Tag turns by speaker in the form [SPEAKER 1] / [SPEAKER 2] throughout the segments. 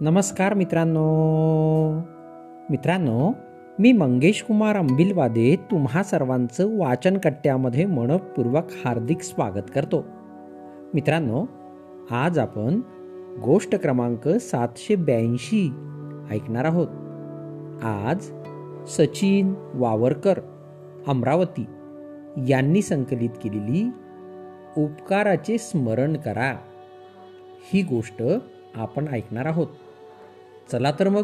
[SPEAKER 1] नमस्कार मित्रांनो. मित्रांनो मी मंगेश कुमार अंबिलवादे तुम्हा सर्वांचं वाचनकट्ट्यामध्ये मनपूर्वक हार्दिक स्वागत करतो. मित्रांनो आज आपण गोष्ट क्रमांक सातशे ब्याऐंशी ऐकणार आहोत. आज सचिन वावरकर अमरावती यांनी संकलित केलेली उपकाराचे स्मरण करा. ही गोष्ट आपण ऐकणार आहोत. चला तर मग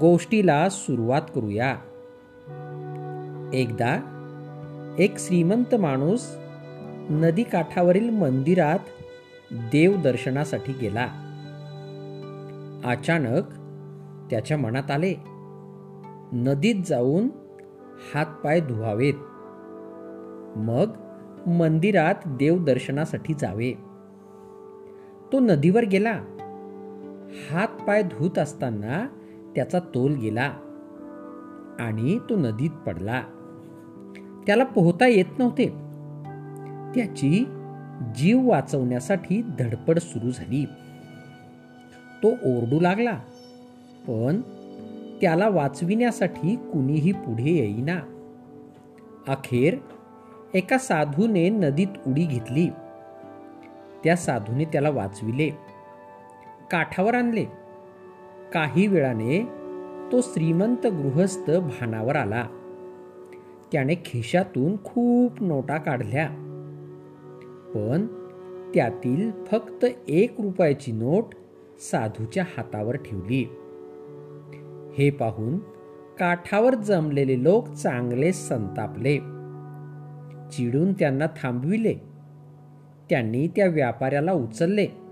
[SPEAKER 1] गोष्टीला सुरुवात करूया. एकदा एक श्रीमंत माणूस नदी काठावरील मंदिरात देवदर्शनासाठी गेला. अचानक त्याच्या मनात आले नदीत जाऊन हातपाय धुवावेत. मग मंदिरात देवदर्शनासाठी जावे. तो नदीवर गेला. हात पाय धुत असताना त्याचा तोल गेला आणि तो नदीत पडला. त्याला पोहता येत नव्हते. त्याची जीव वाचवण्यासाठी धडपड सुरू झाली. तो ओरडू लागला पण त्याला वाचविण्यासाठी कुणीही पुढे येईना. अखेर एका साधूने नदीत उडी घेतली. त्या साधूने त्याला वाचविले. काठावर आणले. काही वेळाने तो श्रीमंत गृहस्थ भानावर आला. त्याने खिशातून खूप नोटा काढल्या. पण त्यातील फक्त एक रुपयाची नोट साधूच्या हातावर ठेवली. हे पाहून काठावर जमलेले लोक चांगले संतापले. चिडून त्यांना थांबविले. त्यांनी त्या व्यापाऱ्याला उचलले.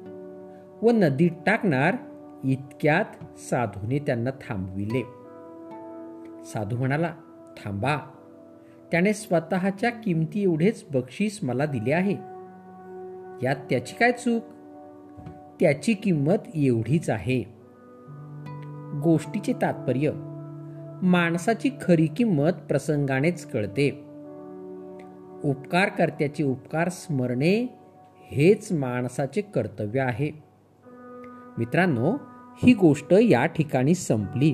[SPEAKER 1] व नदीत टाकणार इतक्यात साधूने त्यांना थांबविले. साधू म्हणाला थांबा. त्याने स्वतःच्या किमती एवढेच बक्षीस मला दिले आहे. यात त्याची काय चूक? त्याची किंमत एवढीच आहे. गोष्टीचे तात्पर्य माणसाची खरी किंमत प्रसंगानेच कळते. उपकारकर्त्याचे उपकार स्मरणे हेच माणसाचे कर्तव्य आहे. मित्रांनो ही गोष्ट या ठिकाणी संपली.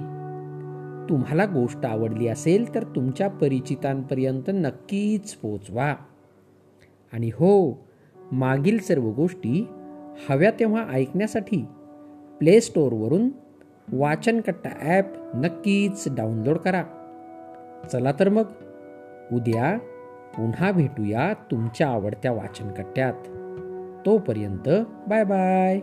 [SPEAKER 1] तुम्हाला गोष्ट आवडली असेल तर तुमच्या परिचितांपर्यंत नक्कीच पोचवा. आणि हो मागील सर्व गोष्टी हव्या तेव्हा ऐकण्यासाठी प्ले स्टोअरवरून वाचनकट्टा ॲप नक्कीच डाउनलोड करा. चला तर मग उद्या पुन्हा भेटूया तुमच्या आवडत्या वाचनकट्ट्यात. तोपर्यंत बाय बाय.